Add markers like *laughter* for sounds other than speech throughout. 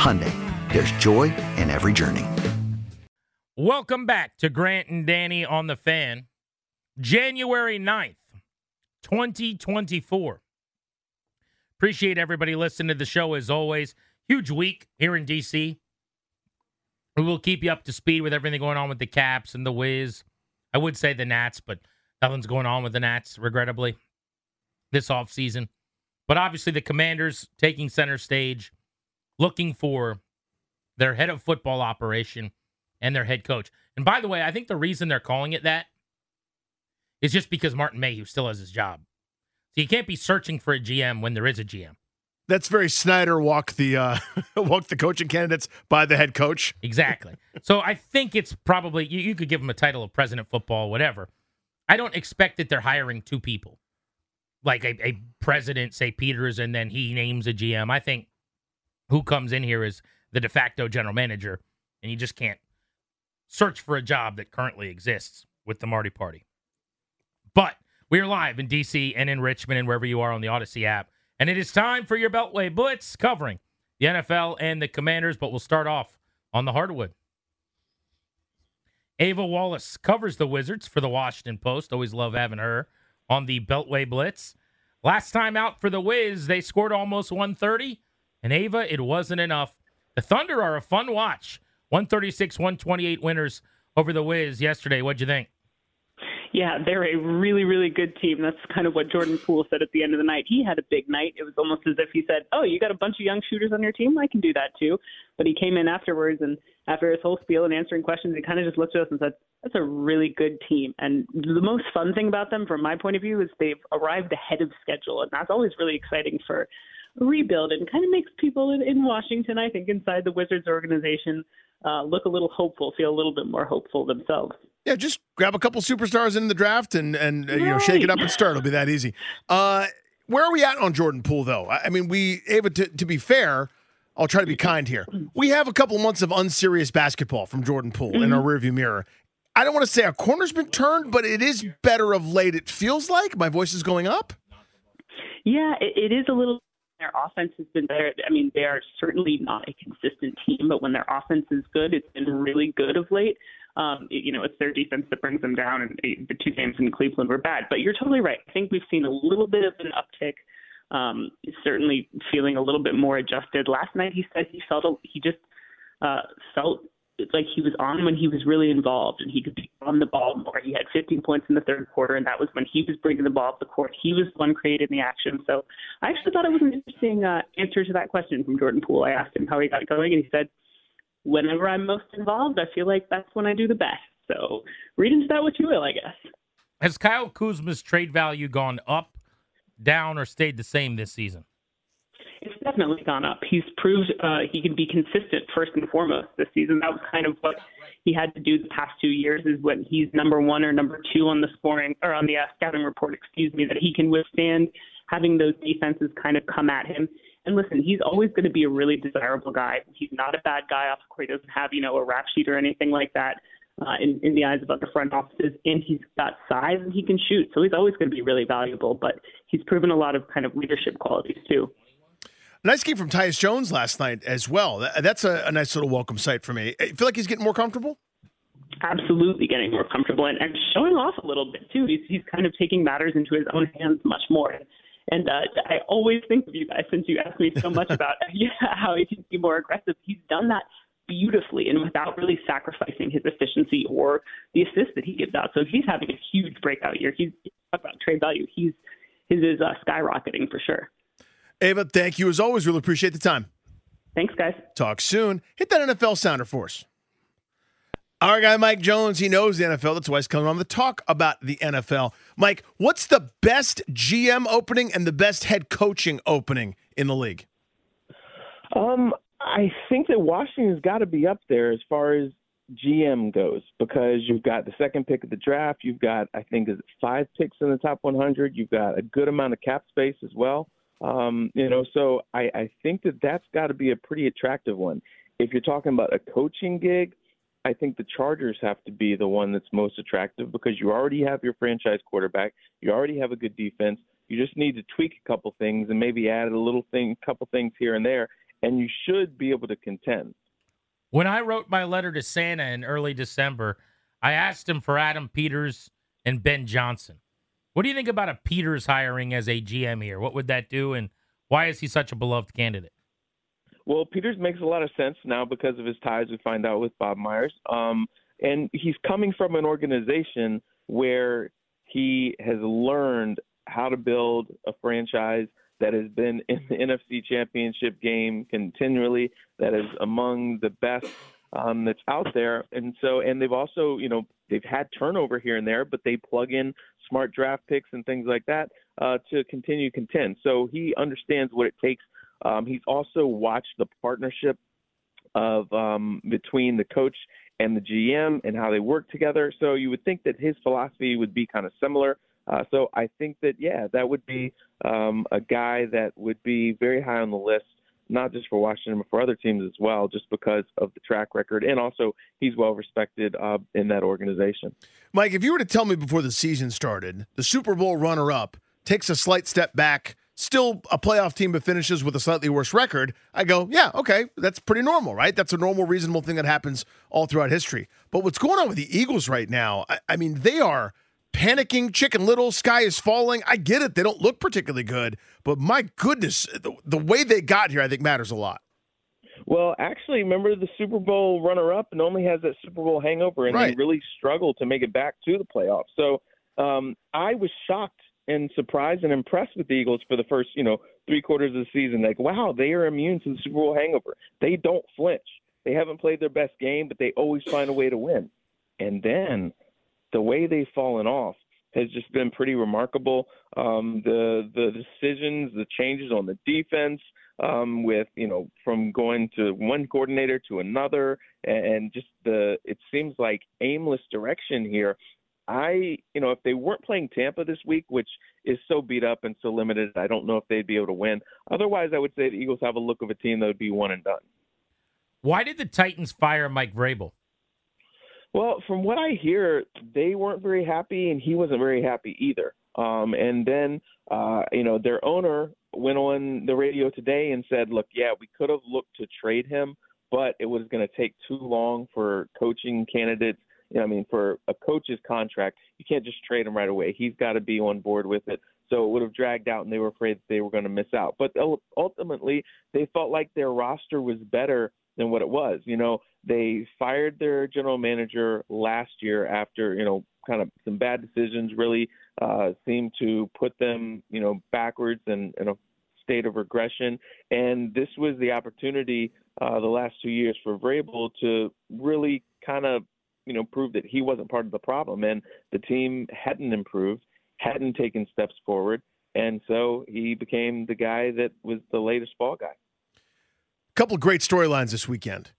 Hyundai, there's joy in every journey. Welcome back to Grant and Danny on the Fan. January 9th, 2024. Appreciate everybody listening to the show as always. Huge week here in DC. We will keep you up to speed with everything going on with the Caps and the Wiz. I would say the Nats, but nothing's going on with the Nats, regrettably, this offseason. But obviously, the Commanders taking center stage, looking for their head of football operation and their head coach. And by the way, I think the reason they're calling it that is just because Martin Mayhew still has his job. So you can't be searching for a GM when there is a GM. That's very Snyder walk the uh, *laughs* walk the coaching candidates by the head coach. Exactly. *laughs* so I think it's probably you, you could give him a title of president football, whatever. I don't expect that they're hiring two people, like a, a president, say Peters, and then he names a GM. I think who comes in here is the de facto general manager, and you just can't search for a job that currently exists with the Marty Party. But we're live in DC and in Richmond and wherever you are on the Odyssey app. And it is time for your Beltway Blitz covering the NFL and the Commanders, but we'll start off on the hardwood. Ava Wallace covers the Wizards for the Washington Post. Always love having her on the Beltway Blitz. Last time out for the Wiz, they scored almost 130. And Ava, it wasn't enough. The Thunder are a fun watch. 136 128 winners over the Wiz yesterday. What'd you think? Yeah, they're a really, really good team. That's kind of what Jordan Poole said at the end of the night. He had a big night. It was almost as if he said, "Oh, you got a bunch of young shooters on your team. I can do that too." But he came in afterwards, and after his whole spiel and answering questions, he kind of just looked at us and said, "That's a really good team." And the most fun thing about them, from my point of view, is they've arrived ahead of schedule, and that's always really exciting for rebuild, and kind of makes people in, in Washington, I think, inside the Wizards organization, uh, look a little hopeful, feel a little bit more hopeful themselves. Yeah, just grab a couple superstars in the draft and and uh, you know shake it up and start. It'll be that easy. Uh, where are we at on Jordan Poole though? I, I mean, we Ava to, to be fair. I'll try to be kind here. We have a couple months of unserious basketball from Jordan Poole mm-hmm. in our rearview mirror. I don't want to say a corner's been turned, but it is better of late. It feels like my voice is going up. Yeah, it, it is a little. Their offense has been better. I mean, they are certainly not a consistent team, but when their offense is good, it's been really good of late um, you know, it's their defense that brings them down, and the two games in Cleveland were bad. But you're totally right. I think we've seen a little bit of an uptick. Um, certainly feeling a little bit more adjusted. Last night he said he felt he just uh, felt like he was on when he was really involved and he could be on the ball more. He had 15 points in the third quarter, and that was when he was bringing the ball up the court. He was the one creating the action. So I actually thought it was an interesting uh, answer to that question from Jordan Poole. I asked him how he got going, and he said whenever I'm most involved, I feel like that's when I do the best. So read into that what you will, I guess. Has Kyle Kuzma's trade value gone up, down, or stayed the same this season? It's definitely gone up. He's proved uh, he can be consistent first and foremost this season. That was kind of what he had to do the past two years. Is when he's number one or number two on the scoring or on the uh, scouting report, excuse me, that he can withstand having those defenses kind of come at him. And listen, he's always going to be a really desirable guy. He's not a bad guy court. He doesn't have, you know, a rap sheet or anything like that. uh, in, in the eyes of other front offices, and he's got size and he can shoot. So he's always going to be really valuable, but he's proven a lot of kind of leadership qualities too. Nice game from Tyus Jones last night as well. That's a, a nice little welcome sight for me. I feel like he's getting more comfortable absolutely getting more comfortable and, and showing off a little bit too. He's he's kind of taking matters into his own hands much more. And uh, I always think of you guys since you asked me so much about *laughs* yeah, how he can be more aggressive. He's done that beautifully and without really sacrificing his efficiency or the assist that he gives out. So he's having a huge breakout year. He's about trade value. He's his is uh, skyrocketing for sure. Ava, thank you as always. Really appreciate the time. Thanks, guys. Talk soon. Hit that NFL sounder for us. Our guy Mike Jones, he knows the NFL. That's why he's coming on to talk about the NFL. Mike, what's the best GM opening and the best head coaching opening in the league? Um, I think that Washington's got to be up there as far as GM goes because you've got the second pick of the draft. You've got, I think, is it five picks in the top 100. You've got a good amount of cap space as well. Um, you know, so I, I think that that's got to be a pretty attractive one. If you're talking about a coaching gig, I think the Chargers have to be the one that's most attractive because you already have your franchise quarterback, you already have a good defense. You just need to tweak a couple things and maybe add a little thing, couple things here and there, and you should be able to contend. When I wrote my letter to Santa in early December, I asked him for Adam Peters and Ben Johnson. What do you think about a Peters hiring as a GM here? What would that do, and why is he such a beloved candidate? Well, Peters makes a lot of sense now because of his ties. We find out with Bob Myers, um, and he's coming from an organization where he has learned how to build a franchise that has been in the NFC Championship game continually, that is among the best um, that's out there. And so, and they've also, you know, they've had turnover here and there, but they plug in smart draft picks and things like that uh, to continue to contend. So he understands what it takes um, he's also watched the partnership of um, between the coach and the GM and how they work together. So you would think that his philosophy would be kind of similar. Uh, so I think that yeah, that would be um, a guy that would be very high on the list, not just for Washington but for other teams as well, just because of the track record and also he's well respected uh, in that organization. Mike, if you were to tell me before the season started, the Super Bowl runner-up takes a slight step back still a playoff team but finishes with a slightly worse record, I go, yeah, okay, that's pretty normal, right? That's a normal, reasonable thing that happens all throughout history. But what's going on with the Eagles right now, I, I mean, they are panicking, chicken little, sky is falling. I get it. They don't look particularly good, but my goodness, the, the way they got here, I think matters a lot. Well, actually, remember the Super Bowl runner-up and only has that Super Bowl hangover, and right. they really struggled to make it back to the playoffs. So um, I was shocked and surprised and impressed with the Eagles for the first, you know, three quarters of the season. Like, wow, they are immune to the Super Bowl hangover. They don't flinch. They haven't played their best game, but they always find a way to win. And then the way they've fallen off has just been pretty remarkable. Um, the the decisions, the changes on the defense, um, with you know from going to one coordinator to another, and, and just the it seems like aimless direction here I, you know, if they weren't playing Tampa this week, which is so beat up and so limited, I don't know if they'd be able to win. Otherwise, I would say the Eagles have a look of a team that would be one and done. Why did the Titans fire Mike Vrabel? Well, from what I hear, they weren't very happy, and he wasn't very happy either. Um, and then, uh, you know, their owner went on the radio today and said, "Look, yeah, we could have looked to trade him, but it was going to take too long for coaching candidates you know, I mean, for a coach's contract, you can't just trade him right away. He's got to be on board with it. So it would have dragged out, and they were afraid that they were going to miss out. But ultimately, they felt like their roster was better than what it was. You know, they fired their general manager last year after you know kind of some bad decisions really uh, seemed to put them you know backwards and in a state of regression. And this was the opportunity uh, the last two years for Vrabel to really kind of you know, prove that he wasn't part of the problem, and the team hadn't improved, hadn't taken steps forward, and so he became the guy that was the latest fall guy. Couple great storylines this weekend.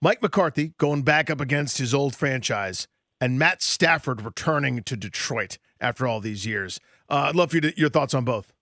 Mike McCarthy going back up against his old franchise, and Matt Stafford returning to Detroit after all these years. Uh, I'd love for you to, your thoughts on both.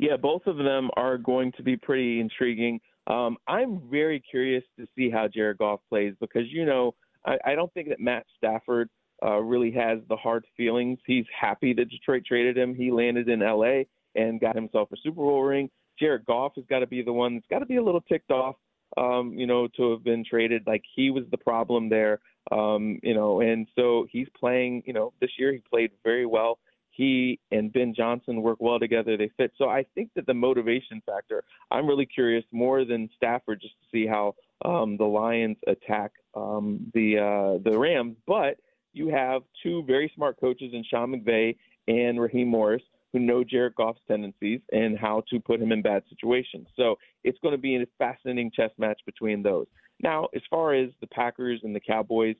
Yeah, both of them are going to be pretty intriguing. Um, I'm very curious to see how Jared Goff plays because you know I, I don't think that Matt Stafford uh, really has the hard feelings. He's happy that Detroit traded him. He landed in L.A. and got himself a Super Bowl ring. Jared Goff has got to be the one that's got to be a little ticked off, um, you know, to have been traded. Like he was the problem there, um, you know, and so he's playing. You know, this year he played very well. He and Ben Johnson work well together. They fit. So I think that the motivation factor. I'm really curious more than Stafford just to see how um, the Lions attack um, the uh, the Rams, but you have two very smart coaches in Sean McVay and Raheem Morris who know Jared Goff's tendencies and how to put him in bad situations. So it's going to be a fascinating chess match between those. Now, as far as the Packers and the Cowboys,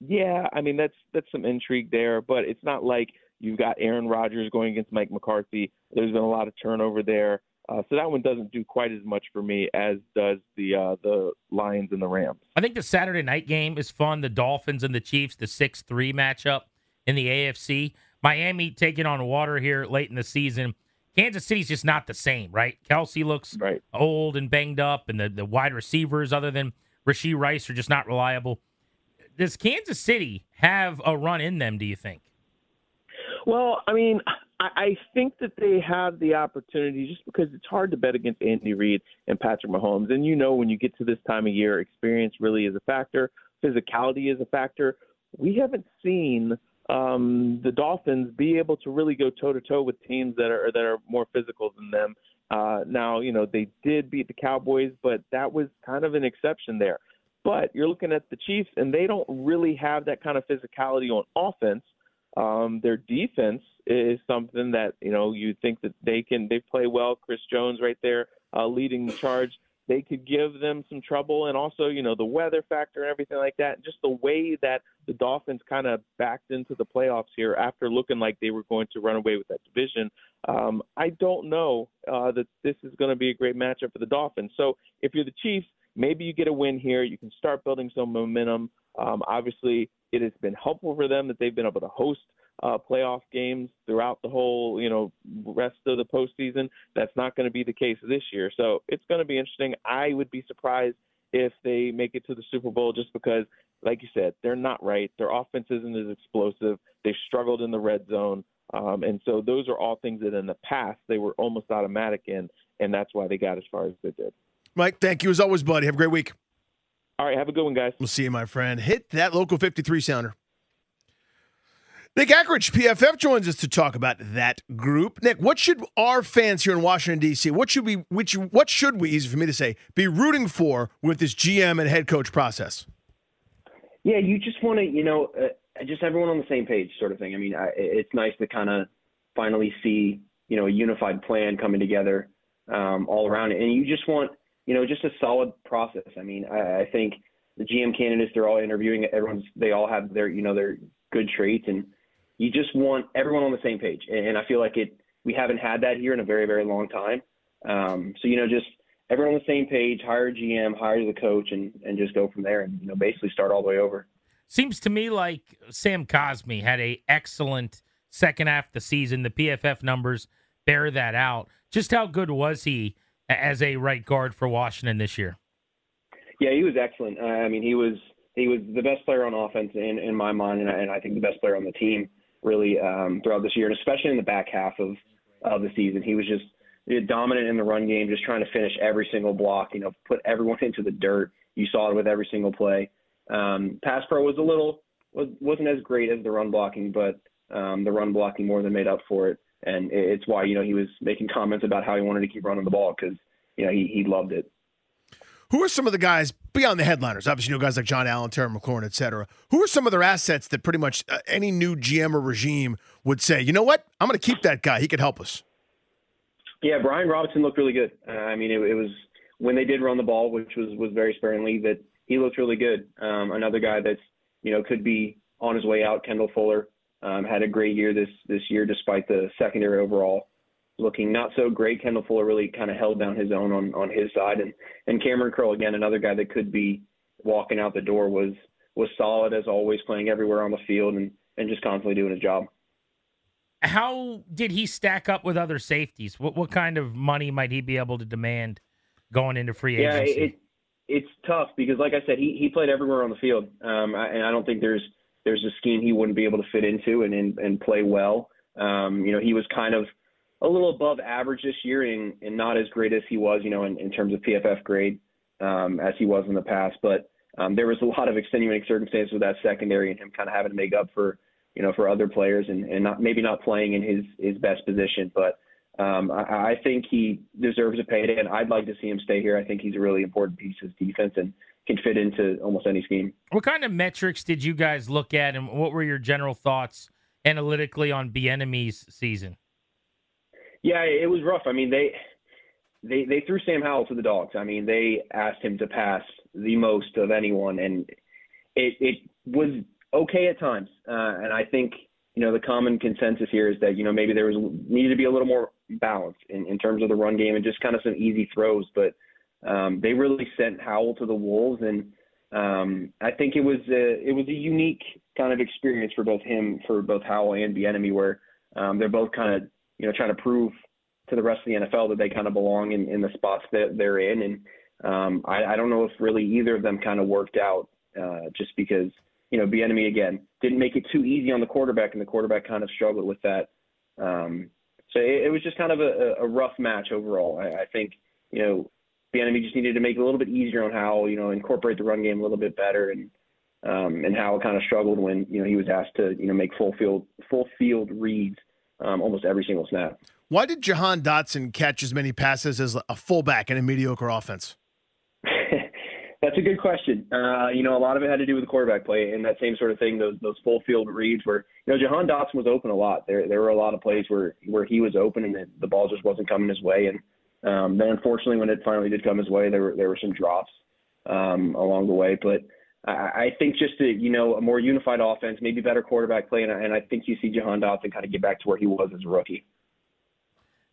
yeah, I mean that's that's some intrigue there, but it's not like you've got Aaron Rodgers going against Mike McCarthy. There's been a lot of turnover there. Uh, so that one doesn't do quite as much for me as does the uh, the Lions and the Rams. I think the Saturday night game is fun. The Dolphins and the Chiefs, the six three matchup in the AFC. Miami taking on water here late in the season. Kansas City's just not the same, right? Kelce looks right. old and banged up, and the, the wide receivers, other than Rashee Rice, are just not reliable. Does Kansas City have a run in them, do you think? Well, I mean, I, I think that they have the opportunity just because it's hard to bet against Andy Reid and Patrick Mahomes. And you know, when you get to this time of year, experience really is a factor, physicality is a factor. We haven't seen um, the Dolphins be able to really go toe to toe with teams that are that are more physical than them. Uh, now, you know, they did beat the Cowboys, but that was kind of an exception there. But you're looking at the Chiefs, and they don't really have that kind of physicality on offense. Um, their defense is something that you know you think that they can they play well. Chris Jones right there uh, leading the charge. They could give them some trouble, and also you know the weather factor and everything like that. Just the way that the Dolphins kind of backed into the playoffs here after looking like they were going to run away with that division. Um, I don't know uh, that this is going to be a great matchup for the Dolphins. So if you're the Chiefs, maybe you get a win here. You can start building some momentum. Um, obviously, it has been helpful for them that they've been able to host uh, playoff games throughout the whole, you know, rest of the postseason. That's not going to be the case this year. So it's going to be interesting. I would be surprised if they make it to the Super Bowl just because, like you said, they're not right. Their offense isn't as explosive. They've struggled in the red zone. Um, and so those are all things that in the past they were almost automatic in, and that's why they got as far as they did. Mike, thank you as always, buddy. Have a great week. All right, have a good one, guys. We'll see you, my friend. Hit that local 53 sounder. Nick Akridge, PFF, joins us to talk about that group. Nick, what should our fans here in Washington D.C. what should we which what should we easy for me to say be rooting for with this GM and head coach process? Yeah, you just want to you know uh, just everyone on the same page, sort of thing. I mean, I, it's nice to kind of finally see you know a unified plan coming together um, all around it, and you just want you know, just a solid process. I mean, I, I think the GM candidates they're all interviewing. Everyone's they all have their you know their good traits, and you just want everyone on the same page. And, I feel like it we haven't had that here in a very very long time. Um, so you know, just everyone on the same page. Hire a GM, hire the coach, and and just go from there, and you know, basically start all the way over. Seems to me like Sam Cosmi had a excellent second half of the season. The PFF numbers bear that out. Just how good was he as a right guard for Washington this year? Yeah, he was excellent. Uh, I mean, he was he was the best player on offense in in my mind, and I, and I think the best player on the team really um, throughout this year, and especially in the back half of of the season. He was just dominant in the run game, just trying to finish every single block. You know, put everyone *laughs* into the dirt. You saw it with every single play. Um, pass pro was a little was wasn't as great as the run blocking, but um, the run blocking more than made up for it and it's why you know he was making comments about how he wanted to keep running the ball because you know he he loved it. Who are some of the guys beyond the headliners? Obviously, you know guys like John Allen, Terry McLaurin, et cetera. Who are some of their assets that pretty much uh, any new GM or regime would say, you know what, I'm going to keep that guy. He could help us. Yeah, Brian Robinson looked really good. Uh, I mean, it, it, was when they did run the ball, which was was very sparingly, that he looked really good. Um, another guy that's you know could be on his way out, Kendall Fuller. Um, had a great year this this year despite the secondary overall looking not so great. Kendall Fuller really kind of held down his own on on his side, and and Kamren Curl again, another guy that could be walking out the door was was solid as always, playing everywhere on the field and and just constantly doing his job. How did he stack up with other safeties? What what kind of money might he be able to demand going into free agency? Yeah, it, it's tough because, like I said, he he played everywhere on the field, um, and I don't think there's there's a scheme he wouldn't be able to fit into and and, and play well. Um, you know, he was kind of a little above average this year and, and not as great as he was, you know, in, in terms of PFF grade um, as he was in the past. But um, there was a lot of extenuating circumstances with that secondary and him kind of having to make up for, you know, for other players and, and not maybe not playing in his his best position. But um, I, I think he deserves a payday, and I'd like to see him stay here. I think he's a really important piece of defense and can fit into almost any scheme. What kind of metrics did you guys look at, and what were your general thoughts analytically on Bieniemy's season? Yeah, it was rough. I mean, they they they threw Sam Howell to the dogs. I mean, they asked him to pass the most of anyone, and it it was okay at times. Uh, and I think you know the common consensus here is that you know maybe there was needed to be a little more balance in, in terms of the run game and just kind of some easy throws. But um, they really sent Howell to the wolves, and um, I think it was a, it was a unique kind of experience for both him, for both Howell and Bieniemy, where um, they're both kind of you know trying to prove to the rest of the NFL that they kind of belong in, in the spots that they're in, and um, I, I don't know if really either of them kind of worked out, uh, just because you know Bieniemy again didn't make it too easy on the quarterback, and the quarterback kind of struggled with that. Um, so it, it was just kind of a, a rough match overall. I, I think you know Bieniemy just needed to make it a little bit easier on Howell, you know, incorporate the run game a little bit better, and um, and Howell kind of struggled when you know he was asked to you know make full field full field reads um, almost every single snap. Why did Jahan Dotson catch as many passes as a fullback in a mediocre offense? *laughs* That's a good question. Uh, you know, a lot of it had to do with the quarterback play and that same sort of thing. Those those full field reads where you know Jahan Dotson was open a lot. There there were a lot of plays where where he was open and the, the ball just wasn't coming his way. And um, then unfortunately, when it finally did come his way, there were there were some drops um, along the way. But I, I think just a, you know a more unified offense, maybe better quarterback play, and, and I think you see Jahan Dotson kind of get back to where he was as a rookie.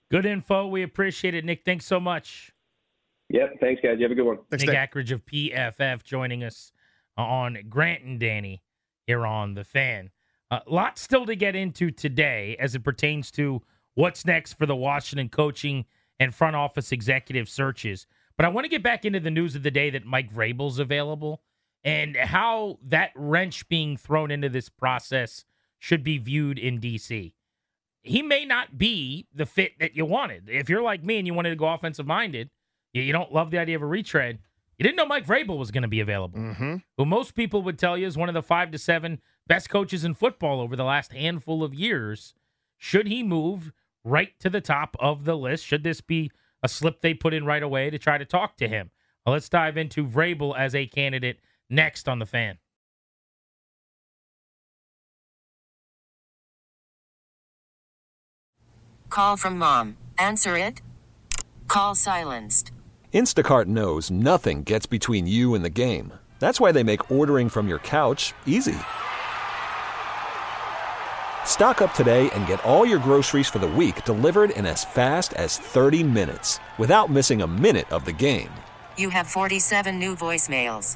Good info. We appreciate it, Nick. Thanks so much. Yep. Thanks, guys. You have a good one. Thanks, Nick Nick. Akridge of PFF joining us on Grant and Danny here on The Fan. A uh, lot still to get into today as it pertains to what's next for the Washington coaching and front office executive searches. But I want to get back into the news of the day that Mike Vrabel's available and how that wrench being thrown into this process should be viewed in DC. He may not be the fit that you wanted. If you're like me and you wanted to go offensive minded, you don't love the idea of a retread. You didn't know Mike Vrabel was going to be available, mm-hmm. who most people would tell you is one of the five to seven best coaches in football over the last handful of years. Should he move right to the top of the list? Should this be a slip they put in right away to try to talk to him? Well, let's dive into Vrabel as a candidate next on the fan. Call from mom. Answer it. Call silenced. Instacart knows nothing gets between you and the game. That's why they make ordering from your couch easy. Stock up today and get all your groceries for the week delivered in as fast as 30 minutes without missing a minute of the game. You have 47 new voicemails.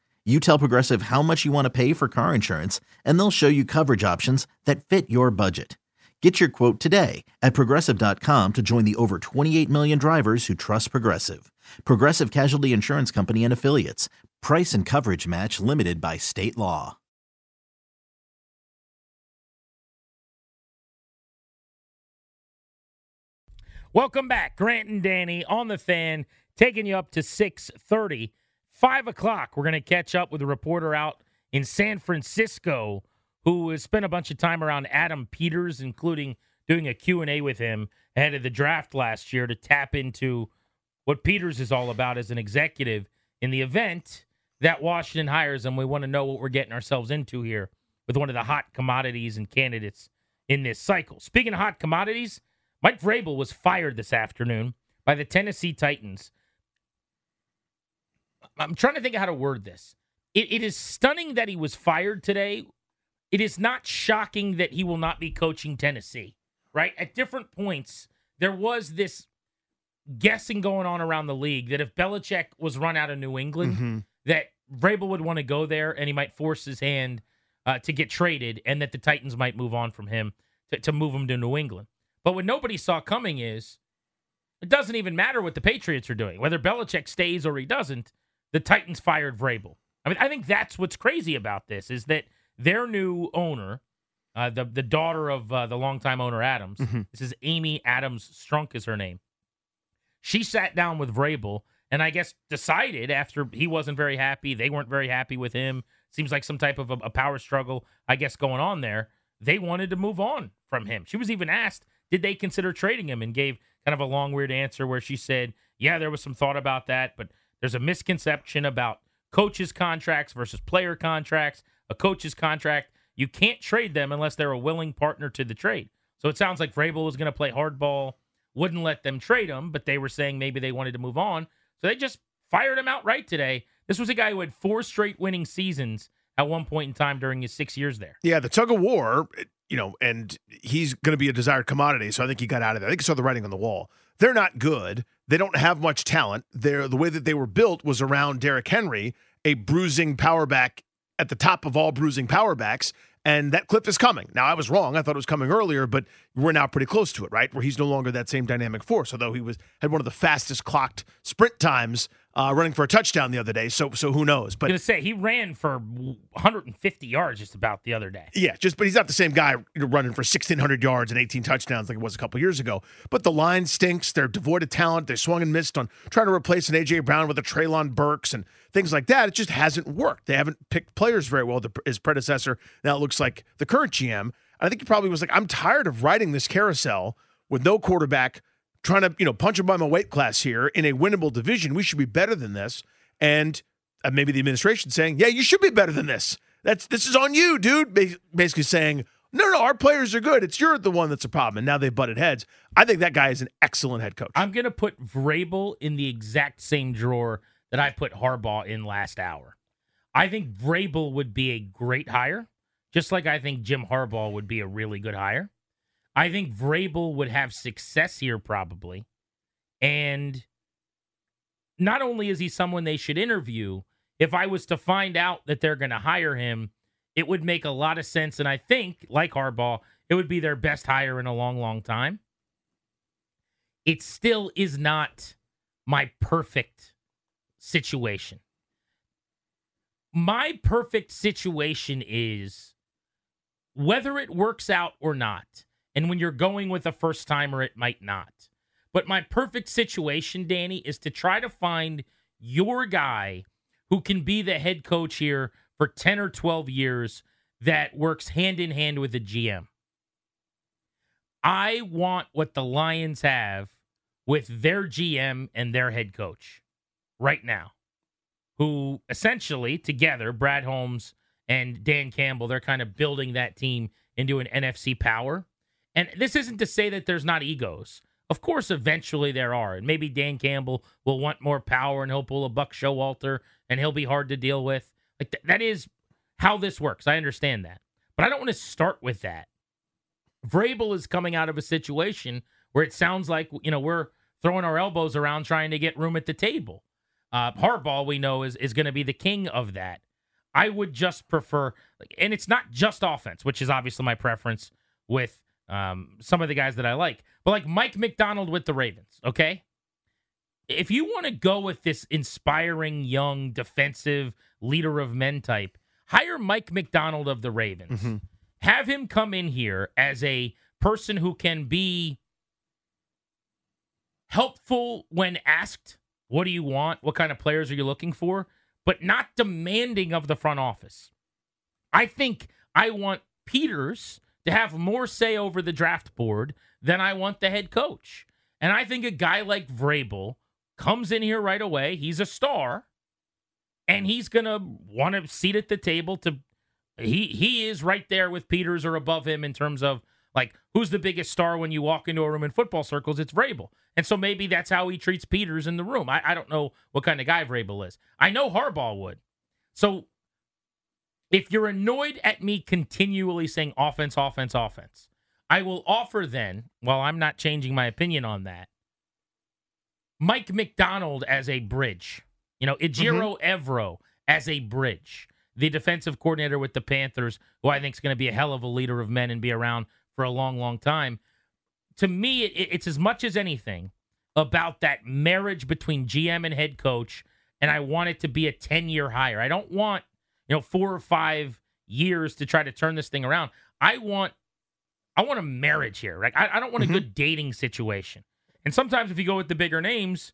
You tell Progressive how much you want to pay for car insurance, and they'll show you coverage options that fit your budget. Get your quote today at progressive.com to join the over 28 million drivers who trust Progressive. Progressive Casualty Insurance Company and Affiliates. Price and coverage match limited by state law. Welcome back, Grant and Danny on the fan, taking you up to 6:30. Five o'clock, we're going to catch up with a reporter out in San Francisco who has spent a bunch of time around Adam Peters, including doing a Q&A with him ahead of the draft last year to tap into what Peters is all about as an executive in the event that Washington hires him. We want to know what we're getting ourselves into here with one of the hot commodities and candidates in this cycle. Speaking of hot commodities, Mike Vrabel was fired this afternoon by the Tennessee Titans. I'm trying to think of how to word this. It, it is stunning that he was fired today. It is not shocking that he will not be coaching Tennessee, right? At different points, there was this guessing going on around the league that if Belichick was run out of New England, Mm-hmm. that Vrabel would want to go there and he might force his hand uh, to get traded, and that the Titans might move on from him to, to move him to New England. But what nobody saw coming is it doesn't even matter what the Patriots are doing, whether Belichick stays or he doesn't. The Titans fired Vrabel. I mean, I think that's what's crazy about this is that their new owner, uh, the the daughter of uh, the longtime owner Adams, Mhm. this is Amy Adams Strunk is her name. She sat down with Vrabel and I guess decided after he wasn't very happy, they weren't very happy with him. Seems like some type of a, a power struggle, I guess, going on there. They wanted to move on from him. She was even asked, did they consider trading him, and gave kind of a long, weird answer where she said, yeah, there was some thought about that, but there's a misconception about coaches' contracts versus player contracts. A coach's contract, you can't trade them unless they're a willing partner to the trade. So it sounds like Vrabel was going to play hardball, wouldn't let them trade him, but they were saying maybe they wanted to move on. So they just fired him outright today. This was a guy who had four straight winning seasons at one point in time during his six years there. Yeah, the tug of war, you know, and he's going to be a desired commodity. So I think he got out of there. I think he saw the writing on the wall. They're not good. They don't have much talent. They're, the way that they were built was around Derrick Henry, a bruising power back at the top of all bruising power backs. And that cliff is coming. Now, I was wrong. I thought it was coming earlier, but we're now pretty close to it, right? Where he's no longer that same dynamic force, although he was had one of the fastest clocked sprint times uh, running for a touchdown the other day. So, so who knows? But I was to say, he ran for 150 yards just about the other day. Yeah, just but he's not the same guy running for 1600 yards and 18 touchdowns like it was a couple years ago. But the line stinks. They're devoid of talent. They swung and missed on trying to replace an AJ Brown with a Treylon Burks and things like that. It just hasn't worked. They haven't picked players very well. The, his predecessor now it looks like the current GM. I think he probably was like, I'm tired of riding this carousel with no quarterback, trying to you know punch him by my weight class here in a winnable division. We should be better than this. And uh, maybe the administration saying, yeah, you should be better than this. That's this is on you, dude. Basically saying, no, no, our players are good. It's you're the one that's a problem. And now they've butted heads. I think that guy is an excellent head coach. I'm going to put Vrabel in the exact same drawer that I put Harbaugh in last hour. I think Vrabel would be a great hire, just like I think Jim Harbaugh would be a really good hire. I think Vrabel would have success here probably. And not only is he someone they should interview, if I was to find out that they're going to hire him, it would make a lot of sense. And I think, like Harbaugh, it would be their best hire in a long, long time. It still is not my perfect situation. My perfect situation is whether it works out or not. And when you're going with a first timer, it might not. But my perfect situation, Danny, is to try to find your guy who can be the head coach here for 10 or 12 years that works hand in hand with the GM. I want what the Lions have with their GM and their head coach right now, who essentially together, Brad Holmes and Dan Campbell, they're kind of building that team into an NFC power. And this isn't to say that there's not egos. Of course, eventually there are. And maybe Dan Campbell will want more power and he'll pull a Buck Showalter and he'll be hard to deal with. Like th- that is how this works. I understand that. But I don't want to start with that. Vrabel is coming out of a situation where it sounds like, you know, we're throwing our elbows around trying to get room at the table. Uh, Harbaugh, we know, is, is going to be the king of that. I would just prefer, and it's not just offense, which is obviously my preference with um, some of the guys that I like, but like Mike Macdonald with the Ravens, okay? If you want to go with this inspiring, young, defensive leader of men type, hire Mike Macdonald of the Ravens. Mm-hmm. Have him come in here as a person who can be helpful when asked, What do you want? What kind of players are you looking for? But not demanding of the front office. I think I want Peters to have more say over the draft board than I want the head coach. And I think a guy like Vrabel comes in here right away. He's a star, and he's gonna want a seat at the table to. He he is right there with Peters or above him in terms of like who's the biggest star when you walk into a room in football circles. It's Vrabel, and so maybe that's how he treats Peters in the room. I, I don't know what kind of guy Vrabel is. I know Harbaugh would. So if you're annoyed at me continually saying offense, offense, offense, I will offer then, while I'm not changing my opinion on that, Mike Macdonald as a bridge. You know, Ejiro mm-hmm. Evero as a bridge. The defensive coordinator with the Panthers, who I think is going to be a hell of a leader of men and be around for a long, long time. To me, it, it's as much as anything about that marriage between GM and head coach, and I want it to be a 10 year hire. I don't want, you know, four or five years to try to turn this thing around. I want I want a marriage here. Right? I, I don't want a mm-hmm. good dating situation. And sometimes if you go with the bigger names,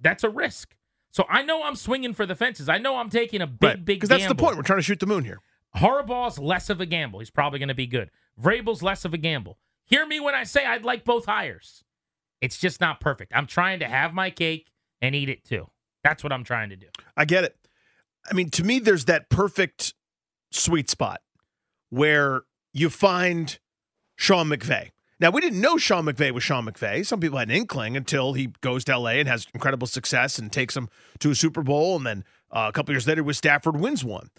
that's a risk. So I know I'm swinging for the fences. I know I'm taking a big, Right. big Because that's the point. We're trying to shoot the moon here. Harbaugh's less of a gamble. He's probably going to be good. Vrabel's less of a gamble. Hear me when I say I'd like both hires. It's just not perfect. I'm trying to have my cake and eat it too. That's what I'm trying to do. I get it. I mean, to me, there's that perfect sweet spot where you find Sean McVay. Now, we didn't know Sean McVay was Sean McVay. Some people had an inkling until he goes to LA and has incredible success and takes them to a Super Bowl. And then uh, a couple years later with Stafford wins one.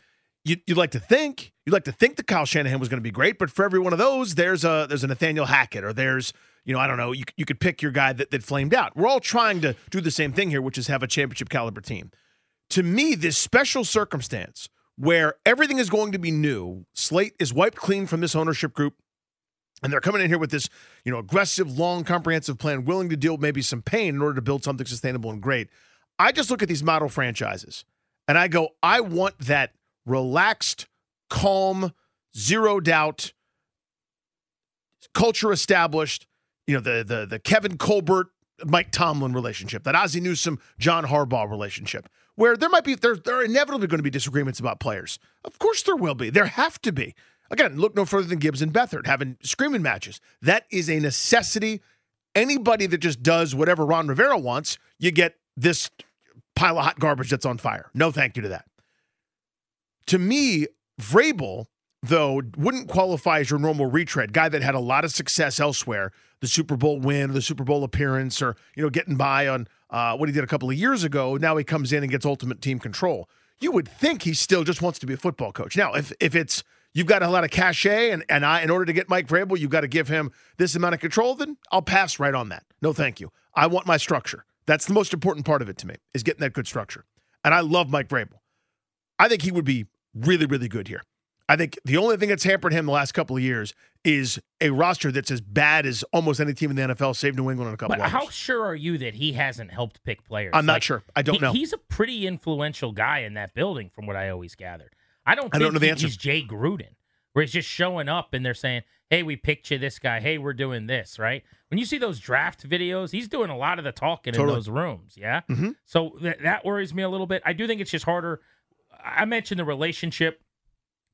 You, you'd like to think you'd like to think that Kyle Shanahan was going to be great, but for every one of those, there's a there's a Nathaniel Hackett or there's you know I don't know you you could pick your guy that that flamed out. We're all trying to do the same thing here, which is have a championship caliber team to me, this special circumstance where everything is going to be new, slate is wiped clean from this ownership group, and they're coming in here with this, you know, aggressive, long, comprehensive plan, willing to deal with maybe some pain in order to build something sustainable and great. I just look at these model franchises and I go, I want that relaxed, calm, zero doubt, culture established, you know, the the the Kevin Colbert Mike Tomlin relationship, that Ozzie Newsome John Harbaugh relationship, where there might be there there are inevitably going to be disagreements about players. Of course there will be. There have to be. Again, look no further than Gibbs and Beathard having screaming matches. That is a necessity. Anybody that just does whatever Ron Rivera wants, you get this pile of hot garbage that's on fire. No thank you to that. To me, Vrabel, though, wouldn't qualify as your normal retread guy that had a lot of success elsewhere, the Super Bowl win, the Super Bowl appearance, or you know, getting by on uh, what he did a couple of years ago. Now he comes in and gets ultimate team control. You would think he still just wants to be a football coach. Now, if if it's you've got a lot of cachet, and and I, in order to get Mike Vrabel, you've got to give him this amount of control. Then I'll pass right on that. No, thank you. I want my structure. That's the most important part of it to me is getting that good structure. And I love Mike Vrabel. I think he would be really, really good here. I think the only thing that's hampered him the last couple of years is a roster that's as bad as almost any team in the NFL, save New England in a couple But of how sure are you that he hasn't helped pick players? I'm not Like, sure. I don't he- know. He's a pretty influential guy in that building, from what I always gathered. I don't. I don't know the he- answer. He's Jay Gruden, where he's just showing up and they're saying, "Hey, we picked you this guy. Hey, we're doing this." Right? When you see those draft videos, he's doing a lot of the talking Totally. in those rooms. Yeah. Mhm. So th- that worries me a little bit. I do think it's just harder. I mentioned the relationship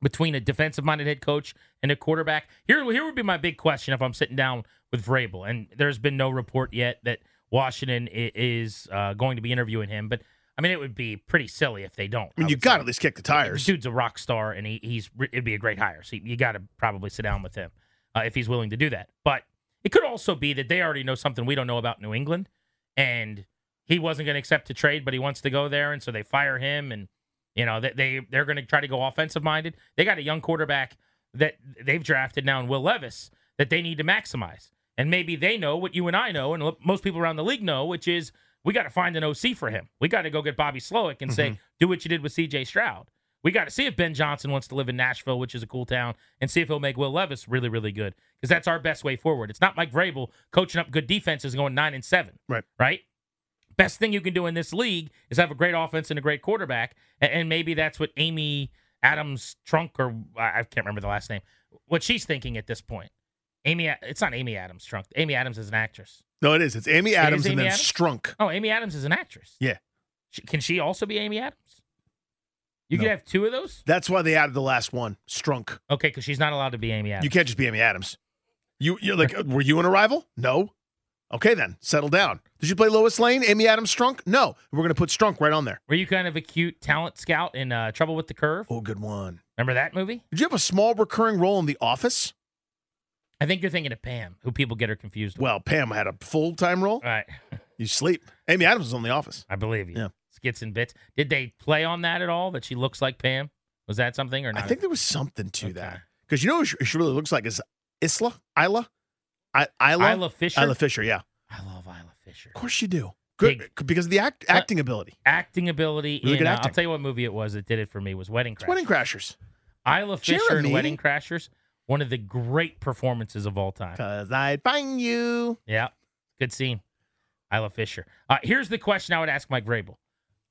between a defensive minded head coach and a quarterback. Here, here would be my big question if I'm sitting down with Vrabel, and there's been no report yet that Washington is uh, going to be interviewing him. But I mean, it would be pretty silly if they don't. I mean, you would got to at least kick the tires. The dude's a rock star, and he, he's it'd be a great hire. So you got to probably sit down with him uh, if he's willing to do that. But it could also be that they already know something we don't know about New England, and he wasn't going to accept the trade, but he wants to go there, and so they fire him, and you know they, they they're going to try to go offensive minded. They got a young quarterback that they've drafted now in Will Levis that they need to maximize, and maybe they know what you and I know, and most people around the league know, which is we got to find an OC for him. We got to go get Bobby Slowik and say, mm-hmm. do what you did with C.J. Stroud. We got to see if Ben Johnson wants to live in Nashville, which is a cool town, and see if he'll make Will Levis really, really good. Because that's our best way forward. It's not Mike Vrabel coaching up good defenses and going nine and seven. Right. Right. Best thing you can do in this league is have a great offense and a great quarterback, and maybe that's what Amy Adams Trunk or I can't remember the last name, what she's thinking at this point. Amy, it's not Amy Adams Trunk. Amy Adams is an actress. No, it is. It's Amy Adams Amy and then Adams? Strunk. Oh, Amy Adams is an actress. Yeah. She, can she also be Amy Adams? You No. could have two of those. That's why they added the last one, Strunk. Okay, because she's not allowed to be Amy Adams. You can't just be Amy Adams. You you're like, uh, were you an arrival? No. Okay, then settle down. Did you play Lois Lane, Amy Adams Strunk? No. We're gonna put Strunk right on there. Were you kind of a cute talent scout in uh, Trouble with the Curve? Oh, good one. Remember that movie? Did you have a small recurring role in The Office? I think you're thinking of Pam, who people get her confused with. Well, Pam had a full time role. All right, *laughs* You sleep. Amy Adams was on The Office. I believe you. Yeah. Skits and bits. Did they play on that at all? That she looks like Pam? Was that something or not? I think there was something to Okay. that because you know who she, she really looks like is Isla Isla, I, Isla Isla Fisher. Isla Fisher. Yeah, I love Isla Fisher. of course you do. Good because of the act, acting ability. Acting ability. Really in, good uh, acting. I'll tell you what movie it was that did it for me was Wedding It's Crashers. Wedding Crashers. Isla Fisher Jeremy. in Wedding Crashers. One of the great performances of all time. Cause I'd find you. Yeah, good scene. Isla Fisher. Uh, here's the question I would ask Mike Vrabel: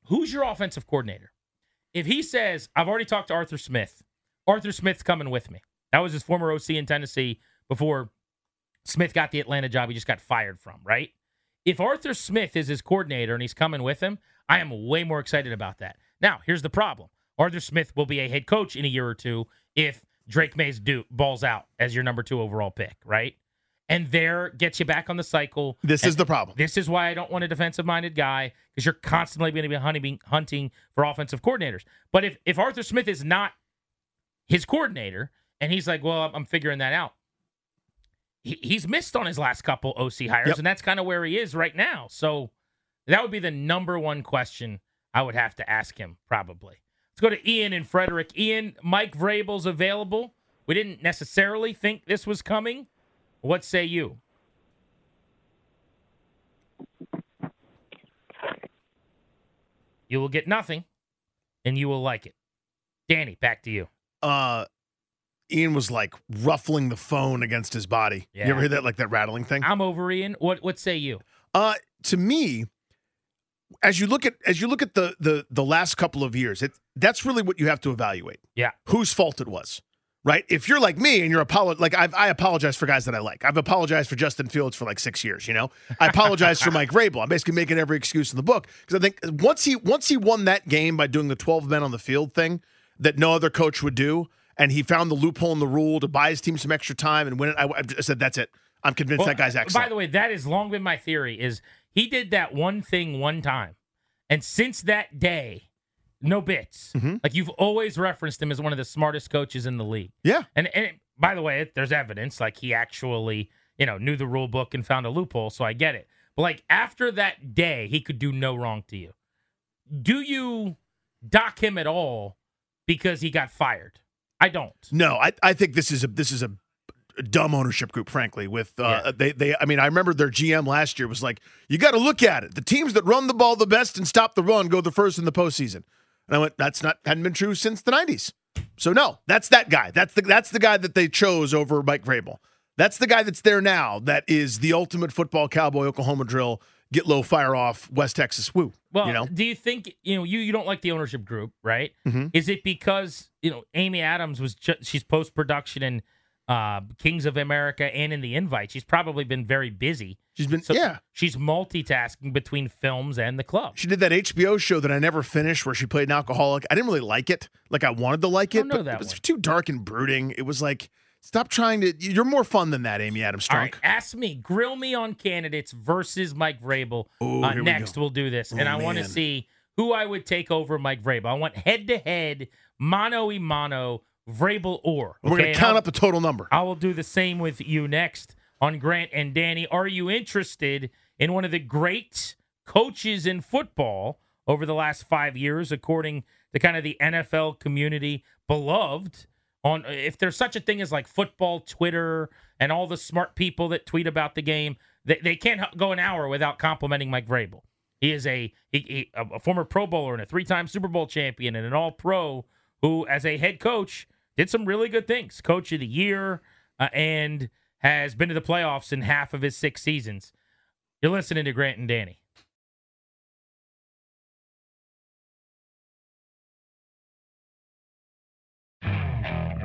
Who's your offensive coordinator? If he says, "I've already talked to Arthur Smith," Arthur Smith's coming with me. That was his former OC in Tennessee before Smith got the Atlanta job. He just got fired from. Right? If Arthur Smith is his coordinator and he's coming with him, I am way more excited about that. Now, here's the problem: Arthur Smith will be a head coach in a year or two if Drake Mays do balls out as your number two overall pick. Right? And there gets you back on the cycle. This And is the problem. This is why I don't want a defensive minded guy because you're constantly going to be hunting, hunting for offensive coordinators. But if, if Arthur Smith is not his coordinator and he's like, well, I'm- I'm figuring that out, he, he's missed on his last couple OC hires, Yep. and that's kind of where he is right now. So that would be the number one question I would have to ask him, probably. Let's go to Ian and Frederick. Ian, Mike Vrabel's available. We didn't necessarily think this was coming. What say you? You will get nothing, and you will like it. Danny, back to you. Uh, Ian was like ruffling the phone against his body. Yeah. You ever hear that like that rattling thing? I'm over Ian. What what say you? Uh, to me, as you look at as you look at the the the last couple of years, it that's really what you have to evaluate. Yeah. Whose fault it was, right? If you're like me and you're apolo- like I've, I apologize for guys that I like. I've apologized for Justin Fields for like six years. You know, I apologize for Mike Vrabel. I'm basically making every excuse in the book because I think once he once he won that game by doing the 12 men on the field thing that no other coach would do, and he found the loophole in the rule to buy his team some extra time and win it. I, I said that's it. I'm convinced Well, that guy's excellent. By the way, that has long been my theory. Is he did that one thing one time, and since that day, no bits. Mm-hmm. Like you've always referenced him as one of the smartest coaches in the league. yeah. And and it- by the way, there's evidence like he actually you know knew the rule book and found a loophole. So I get it. But like after that day, he could do no wrong to you. Do you dock him at all because he got fired? I don't. No, I, I think this is a this is a dumb ownership group, frankly. With uh, Yeah. they they I mean I remember their GM last year was like, you got to look at it. The teams that run the ball the best and stop the run go the first in the postseason. And I went, that's not hadn't been true since the '90s. So no, that's that guy. That's the that's the guy that they chose over Mike Vrabel. That's the guy that's there now. That is the ultimate football cowboy Oklahoma drill. Get low, fire off, West Texas. Woo. Well, you know, do you think you know you you don't like the ownership group, right? Mhm. Is it because you know Amy Adams was ju- she's post production in uh, Kings of America and in the Invite? She's probably been very busy. she's been So yeah. she's multitasking between films and the club. She did that HBO show that I never finished where she played an alcoholic. I didn't really like it. Like I wanted to like it, Don't know but that it was one. too dark and brooding. It was like, stop trying to. You're more fun than that, Amy Adams Strunk. right, ask me, grill me on candidates versus Mike Vrabel. Ooh, uh, here we next, we'll do this, and Oh, I want to see who I would take over Mike Vrabel. I want head to head, mano y mano, Vrabel or. We're gonna count up the total number. I will do the same with you next on Grant and Danny. Are you interested in one of the great coaches in football over the last five years, according to kind of the NFL community, beloved? On if there's such a thing as like football Twitter and all the smart people that tweet about the game, they, they can't go an hour without complimenting Mike Vrabel. He is a he, a former Pro Bowler and a three-time Super Bowl champion and an All-Pro who, as a head coach, did some really good things. Coach of the year, uh, and has been to the playoffs in half of his six seasons. You're listening to Grant and Danny.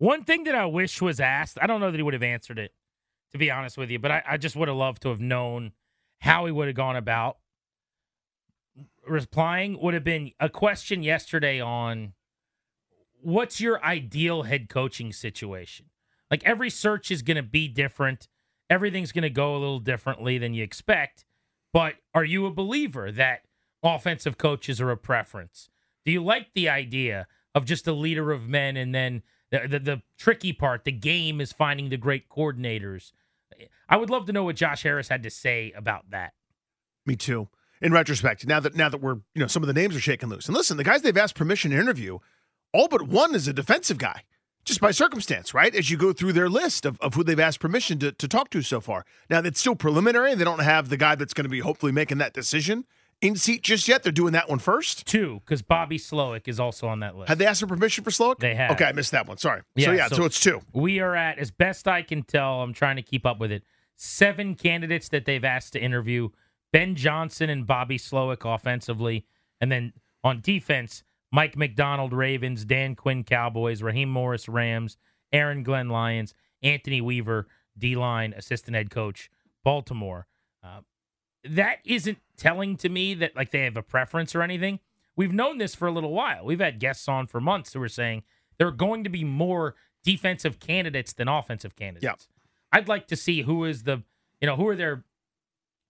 One thing that I wish was asked, I don't know that he would have answered it, to be honest with you, but I, I just would have loved to have known how he would have gone about replying. Would have been a question yesterday on what's your ideal head coaching situation? Like every search is going to be different. Everything's going to go a little differently than you expect. But are you a believer that offensive coaches are a preference? Do you like the idea of just a leader of men and then the, the, tricky part, the game is finding the great coordinators? I would love to know what Josh Harris had to say about that. Me too. In retrospect, now that now that we're you know some of the names are shaking loose, and listen, the guys they've asked permission to interview, all but one is a defensive guy, just by circumstance, right? As you go through their list of, of who they've asked permission to, to talk to so far. Now that's still preliminary. They don't have the guy that's going to be hopefully making that decision in seat just yet. They're doing that one first. Two, because Bobby Slowik is also on that list. Had they asked for permission for Slowik? They have. Okay, I missed that one. Sorry. Yeah, so yeah, so, it's two. We are at, as best I can tell, I'm trying to keep up with it, seven candidates that they've asked to interview. Ben Johnson and Bobby Slowik offensively. And then on defense, Mike Macdonald Ravens, Dan Quinn Cowboys, Raheem Morris Rams, Aaron Glenn Lions, Anthony Weaver D line assistant head coach Baltimore. Uh, that isn't telling to me that like they have a preference or anything. We've known this for a little while. We've had guests on for months who are saying there are going to be more defensive candidates than offensive candidates. Yeah. I'd like to see who is the, you know, who are their,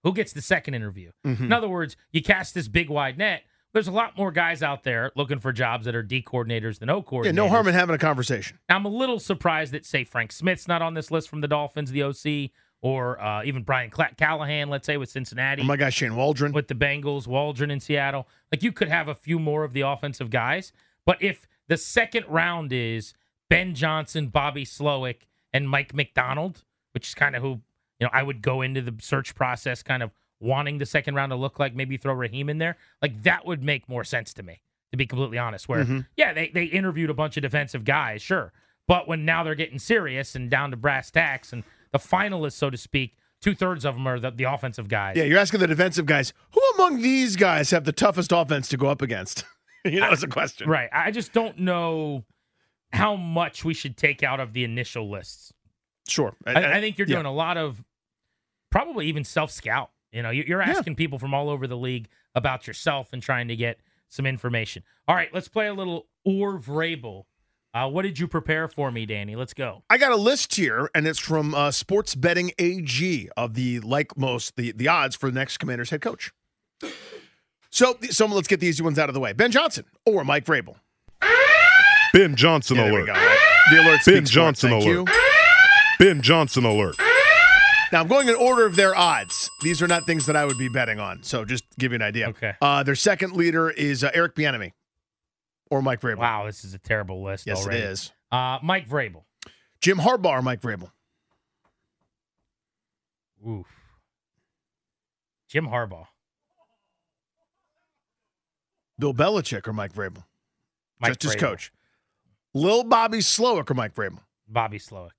who gets the second interview. Mhm. In other words, you cast this big wide net. There's a lot more guys out there looking for jobs that are D coordinators than O coordinators. Yeah, no harm in having a conversation. I'm a little surprised that, say, Frank Smith's not on this list from the Dolphins, the OC, or uh, even Brian Cla- Callahan, let's say, with Cincinnati. Oh my gosh, Shane Waldron. With the Bengals, Waldron in Seattle. Like, you could have a few more of the offensive guys. But if the second round is Ben Johnson, Bobby Slowik, and Mike Macdonald, which is kind of who, you know, I would go into the search process kind of wanting the second round to look like, maybe throw Raheem in there, like that would make more sense to me, to be completely honest. Where, Mhm. yeah, they, they interviewed a bunch of defensive guys, sure. But when now they're getting serious and down to brass tacks and the finalists, so to speak, two thirds of them are the, the offensive guys. Yeah, you're asking the defensive guys, who among these guys have the toughest offense to go up against? *laughs* you know, it's a question. Right. I just don't know how much we should take out of the initial lists. Sure. I, I think you're yeah. doing a lot of probably even self scout. You know, you- you're asking people from all over the league about yourself and trying to get some information. All right, let's play a little or Vrabel. Uh, what did you prepare for me, Danny? Let's go. I got a list here, and it's from uh, Sports Betting AG of the like most the the odds for the next Commanders head coach. So, so let's get the easy ones out of the way. Ben Johnson or Mike Vrabel. Ben Johnson Yeah, alert. go. The alert Ben speaks for it. Johnson Thank alert. you. Ben Johnson alert. Now I'm going in order of their odds. These are not things that I would be betting on. So just to give you an idea. Okay. Uh, their second leader is uh, Eric Bieniemy or Mike Vrabel. Wow, this is a terrible list Yes, already. it is. Uh, Mike Vrabel. Jim Harbaugh or Mike Vrabel. Oof. Jim Harbaugh. Bill Belichick or Mike Vrabel. Mike Just his coach. Lil Bobby Slowik or Mike Vrabel. Bobby Slowik.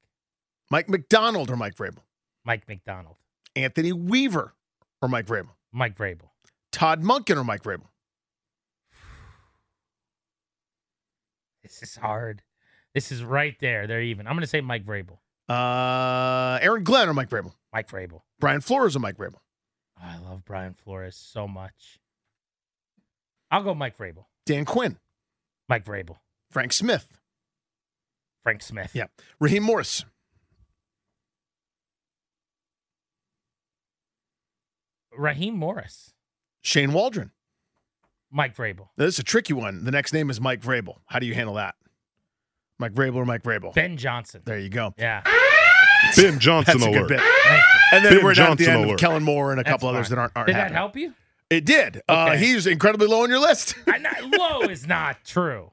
Mike Macdonald or Mike Vrabel. Mike Macdonald. Anthony Weaver or Mike Vrabel. Mike Vrabel. Todd Monken or Mike Vrabel. This is hard. This is right there. They're even. I'm going to say Mike Vrabel. Uh, Aaron Glenn or Mike Vrabel. Mike Vrabel. Brian Flores or Mike Vrabel. Oh, I love Brian Flores so much. I'll go Mike Vrabel. Dan Quinn, Mike Vrabel. Frank Smith, Frank Smith. yeah, Raheem Morris, Raheem Morris. Shane Waldron. Mike Vrabel. Now, this is a tricky one. The next name is Mike Vrabel. How do you handle that? Mike Vrabel or Mike Vrabel? Ben Johnson. There you go. Yeah. Ben Johnson That's a alert. good bit. And then Ben we're down at the Johnson end alert. of Kellen Moore and a That's couple others that aren't, aren't Did that help you? It did. Uh, Okay. he's incredibly low on your list. *laughs* I, not, low is not true.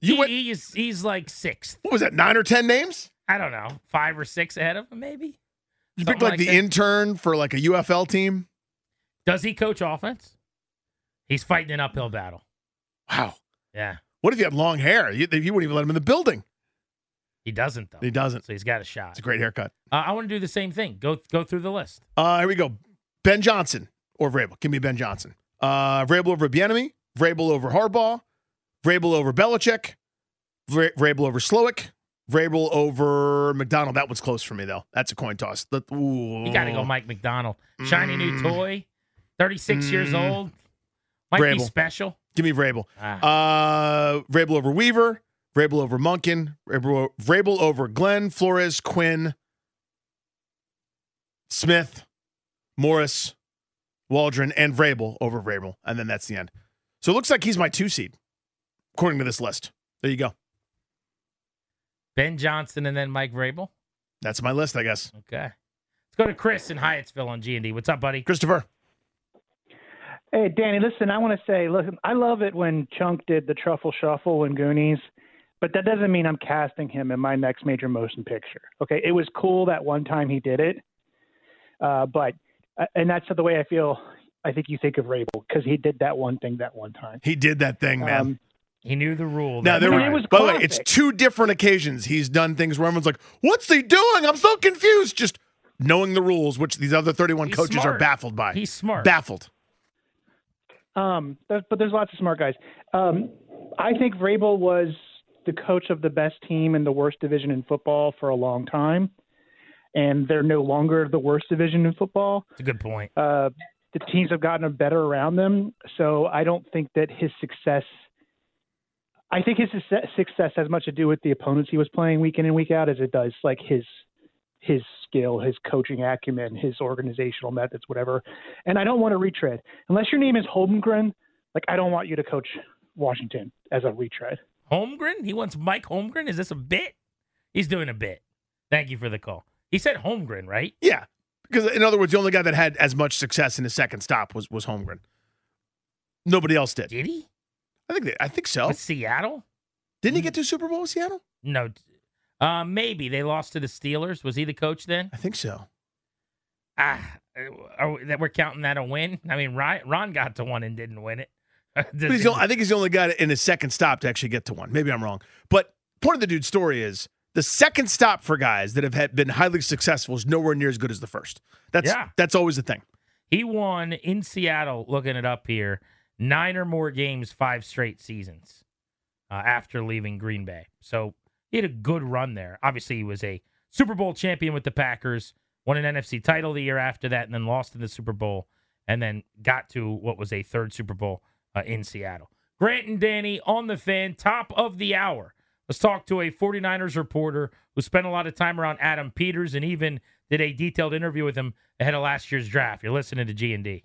You he, went, he's he's like sixth. what was that, nine or 10 names? I don't know, five or six ahead of him, maybe. You Something picked like, like the that. intern for like a UFL team. Does he coach offense? He's fighting an uphill battle. Wow. Yeah, What if he had long hair? You, you wouldn't even let him in the building. he doesn't though. He doesn't. So he's got a shot. It's a great haircut. Uh, I want to do the same thing. Go go through the list. Uh, here we go. Ben Johnson or Vrabel. Give me Ben Johnson. Uh, Vrabel over Bieniemy. Vrabel over Harbaugh. Vrabel over Belichick. Vra- Vrabel over Slowik. Vrabel over Macdonald. That one's close for me though. That's a coin toss. The. You got to go Mike Macdonald. Shiny new Mm. toy. 36 years Mm. old. Might be special. Give me Vrabel. Ah. Uh, Vrabel over Weaver. Vrabel over Monken. Vrabel, Vrabel over Glenn, Flores, Quinn, Smith, Morris, Waldron, and Vrabel over Vrabel. And then that's the end. So it looks like he's my two seed, according to this list. There you go. Ben Johnson and then Mike Vrabel. That's my list, I guess. Okay. Let's go to Chris in Hyattsville on G&D. What's up, buddy? Christopher. Hey, Danny, listen, I want to say, listen, I love it when Chunk did the Truffle Shuffle in Goonies, but that doesn't mean I'm casting him in my next major motion picture. Okay, it was cool that one time he did it, uh, but uh, and that's the way I feel. I think you think of Vrabel because he did that one thing that one time. He did that thing, man. Um, He knew the rule. now there were, was by the way, it's two different occasions he's done things where everyone's like, "What's he doing? I'm so confused." Just knowing the rules, which these other 31 He's coaches are baffled by. He's smart. baffled. Um, but there's lots of smart guys. Um, I think Vrabel was the coach of the best team in the worst division in football for a long time, and they're no longer the worst division in football. It's a good point. Uh, the teams have gotten better around them, so I don't think that his success. I think his success- success has much to do with the opponents he was playing week in and week out, as it does like his his skill, his coaching acumen, his organizational methods, whatever. And I don't want to retread. Unless your name is Holmgren, like I don't want you to coach Washington as a retread. Holmgren? He wants Mike Holmgren? Is this a bit? He's doing a bit. Thank you for the call. He said Holmgren, right? Yeah, because in other words, the only guy that had as much success in his second stop was was Holmgren. Nobody else did. Did he? I think they, I think so. With Seattle? Didn't he get hmm. to Super Bowl with Seattle? No. Uh, maybe they lost to the Steelers. Was he the coach then? I think so. Ah, are we, that we're counting that a win? I mean, Ron, Ron got to one and didn't win it. *laughs* The, I think he's the only guy in his second stop to actually get to one. Maybe I'm wrong. But point of the dude's story is the second stop for guys that have had, been highly successful is nowhere near as good as the first. That's Yeah. that's always the thing. He won in Seattle, looking it up here, nine or more games, five straight seasons uh, after leaving Green Bay. So he had a good run there. Obviously, he was a Super Bowl champion with the Packers, won an NFC title the year after that, and then lost in the Super Bowl, and then got to what was a third Super Bowl uh, in Seattle. Grant and Danny on the fan, top of the hour. Let's talk to a 49ers reporter who spent a lot of time around Adam Peters and even did a detailed interview with him ahead of last year's draft. You're listening to G&D.